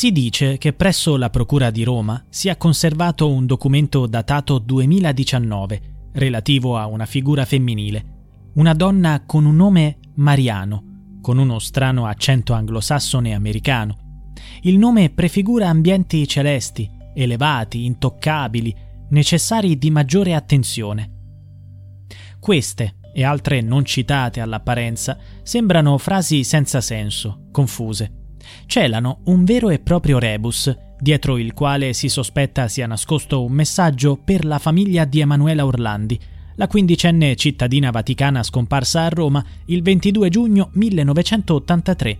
Si dice che presso la Procura di Roma sia conservato un documento datato 2019 relativo a una figura femminile, una donna con un nome Mariano, con uno strano accento anglosassone americano. Il nome prefigura ambienti celesti, elevati, intoccabili, necessari di maggiore attenzione. Queste e altre non citate all'apparenza sembrano frasi senza senso, confuse celano un vero e proprio rebus, dietro il quale si sospetta sia nascosto un messaggio per la famiglia di Emanuela Orlandi, la quindicenne cittadina vaticana scomparsa a Roma il 22 giugno 1983.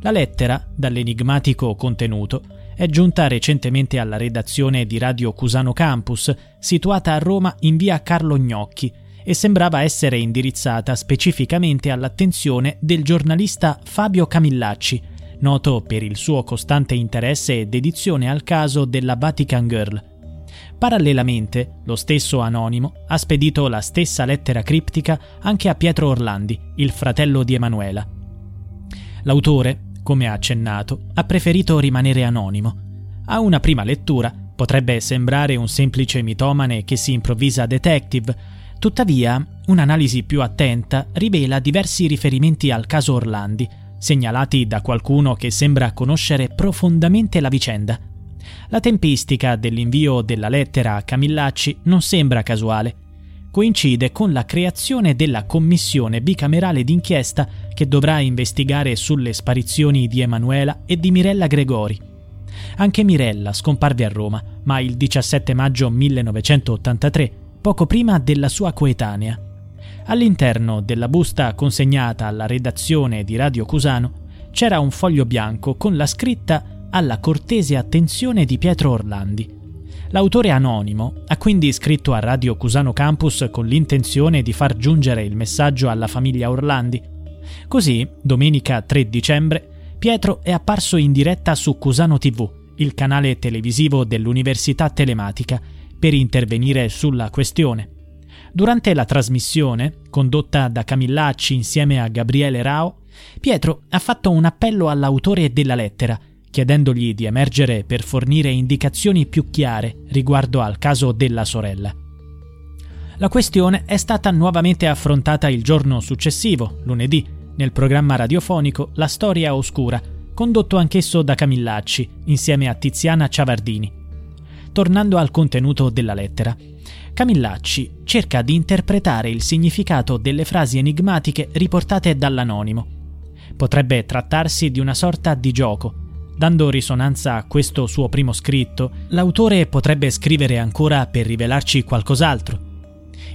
La lettera, dall'enigmatico contenuto, è giunta recentemente alla redazione di Radio Cusano Campus, situata a Roma in via Carlo Gnocchi, e sembrava essere indirizzata specificamente all'attenzione del giornalista Fabio Camillacci, noto per il suo costante interesse e dedizione al caso della Vatican Girl. Parallelamente, lo stesso anonimo ha spedito la stessa lettera criptica anche a Pietro Orlandi, il fratello di Emanuela. L'autore, come ha accennato, ha preferito rimanere anonimo. A una prima lettura potrebbe sembrare un semplice mitomane che si improvvisa detective, tuttavia un'analisi più attenta rivela diversi riferimenti al caso Orlandi, segnalati da qualcuno che sembra conoscere profondamente la vicenda. La tempistica dell'invio della lettera a Camillacci non sembra casuale. Coincide con la creazione della commissione bicamerale d'inchiesta che dovrà investigare sulle sparizioni di Emanuela e di Mirella Gregori. Anche Mirella scomparve a Roma, ma il 17 maggio 1983, poco prima della sua coetanea. All'interno della busta consegnata alla redazione di Radio Cusano c'era un foglio bianco con la scritta alla cortese attenzione di Pietro Orlandi. L'autore anonimo ha quindi scritto a Radio Cusano Campus con l'intenzione di far giungere il messaggio alla famiglia Orlandi. Così, domenica 3 dicembre, Pietro è apparso in diretta su Cusano TV, il canale televisivo dell'Università Telematica, per intervenire sulla questione. Durante la trasmissione, condotta da Camillacci insieme a Gabriele Rao, Pietro ha fatto un appello all'autore della lettera, chiedendogli di emergere per fornire indicazioni più chiare riguardo al caso della sorella. La questione è stata nuovamente affrontata il giorno successivo, lunedì, nel programma radiofonico La Storia Oscura, condotto anch'esso da Camillacci, insieme a Tiziana Ciavardini. Tornando al contenuto della lettera, Camillacci cerca di interpretare il significato delle frasi enigmatiche riportate dall'anonimo. Potrebbe trattarsi di una sorta di gioco. Dando risonanza a questo suo primo scritto, l'autore potrebbe scrivere ancora per rivelarci qualcos'altro.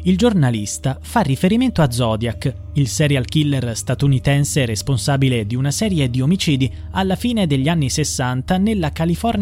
Il giornalista fa riferimento a Zodiac, il serial killer statunitense responsabile di una serie di omicidi alla fine degli anni 60 nella California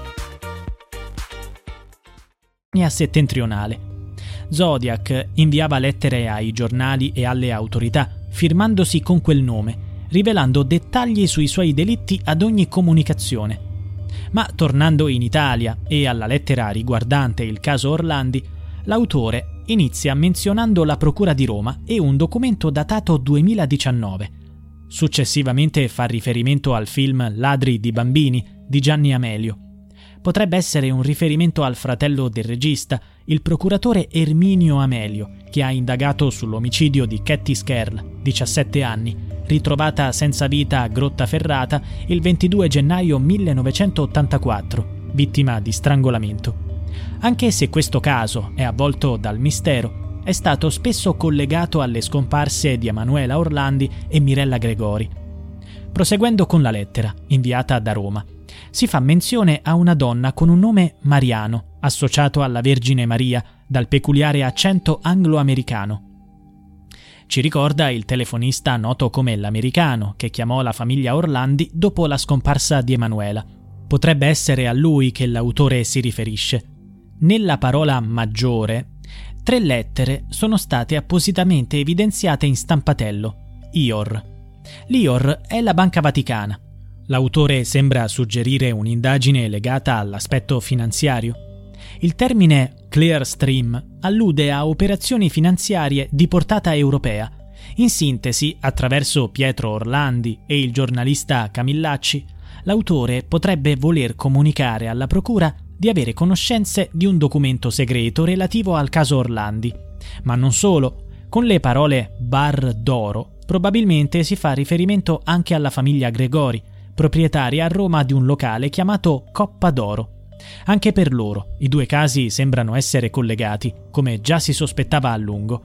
Settentrionale. Zodiac inviava lettere ai giornali e alle autorità, firmandosi con quel nome, rivelando dettagli sui suoi delitti ad ogni comunicazione. Ma tornando in Italia e alla lettera riguardante il caso Orlandi, l'autore inizia menzionando la Procura di Roma e un documento datato 2019. Successivamente fa riferimento al film Ladri di bambini di Gianni Amelio. Potrebbe essere un riferimento al fratello del regista, il procuratore Erminio Amelio, che ha indagato sull'omicidio di Cathy Skerl, 17 anni, ritrovata senza vita a Grottaferrata il 22 gennaio 1984, vittima di strangolamento. Anche se questo caso è avvolto dal mistero, è stato spesso collegato alle scomparse di Emanuela Orlandi e Mirella Gregori. Proseguendo con la lettera, inviata da Roma, si fa menzione a una donna con un nome Mariano, associato alla Vergine Maria, dal peculiare accento anglo-americano, ci ricorda il telefonista noto come l'americano che chiamò la famiglia Orlandi dopo la scomparsa di Emanuela. Potrebbe essere a lui che l'autore si riferisce. Nella parola maggiore, tre lettere sono state appositamente evidenziate in stampatello, IOR. L'IOR è la Banca Vaticana. L'autore sembra suggerire un'indagine legata all'aspetto finanziario. Il termine Clearstream allude a operazioni finanziarie di portata europea. In sintesi, attraverso Pietro Orlandi e il giornalista Camillacci, l'autore potrebbe voler comunicare alla Procura di avere conoscenze di un documento segreto relativo al caso Orlandi. Ma non solo, con le parole Bar d'Oro probabilmente si fa riferimento anche alla famiglia Gregori, proprietaria a Roma di un locale chiamato Coppa d'Oro. Anche per loro i due casi sembrano essere collegati, come già si sospettava a lungo.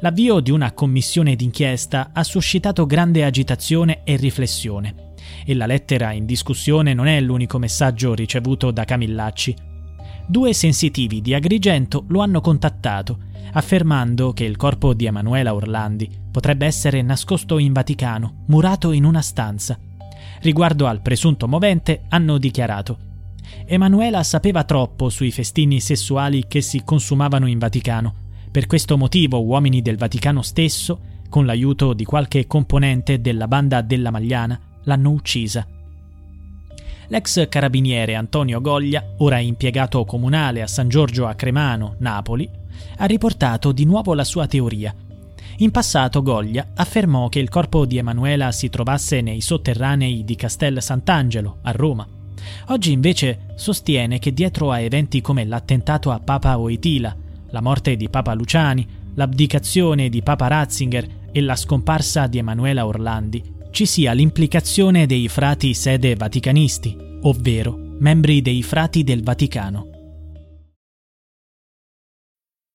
L'avvio di una commissione d'inchiesta ha suscitato grande agitazione e riflessione, e la lettera in discussione non è l'unico messaggio ricevuto da Camillacci. Due sensitivi di Agrigento lo hanno contattato, affermando che il corpo di Emanuela Orlandi potrebbe essere nascosto in Vaticano, murato in una stanza. Riguardo al presunto movente, hanno dichiarato Emanuela sapeva troppo sui festini sessuali che si consumavano in Vaticano. Per questo motivo uomini del Vaticano stesso, con l'aiuto di qualche componente della banda della Magliana, l'hanno uccisa. L'ex carabiniere Antonio Goglia, ora impiegato comunale a San Giorgio a Cremano, Napoli, ha riportato di nuovo la sua teoria. In passato Goglia affermò che il corpo di Emanuela si trovasse nei sotterranei di Castel Sant'Angelo, a Roma. Oggi invece sostiene che dietro a eventi come l'attentato a Papa Oitila, la morte di Papa Luciani, l'abdicazione di Papa Ratzinger e la scomparsa di Emanuela Orlandi ci sia l'implicazione dei frati sede vaticanisti, ovvero membri dei frati del Vaticano.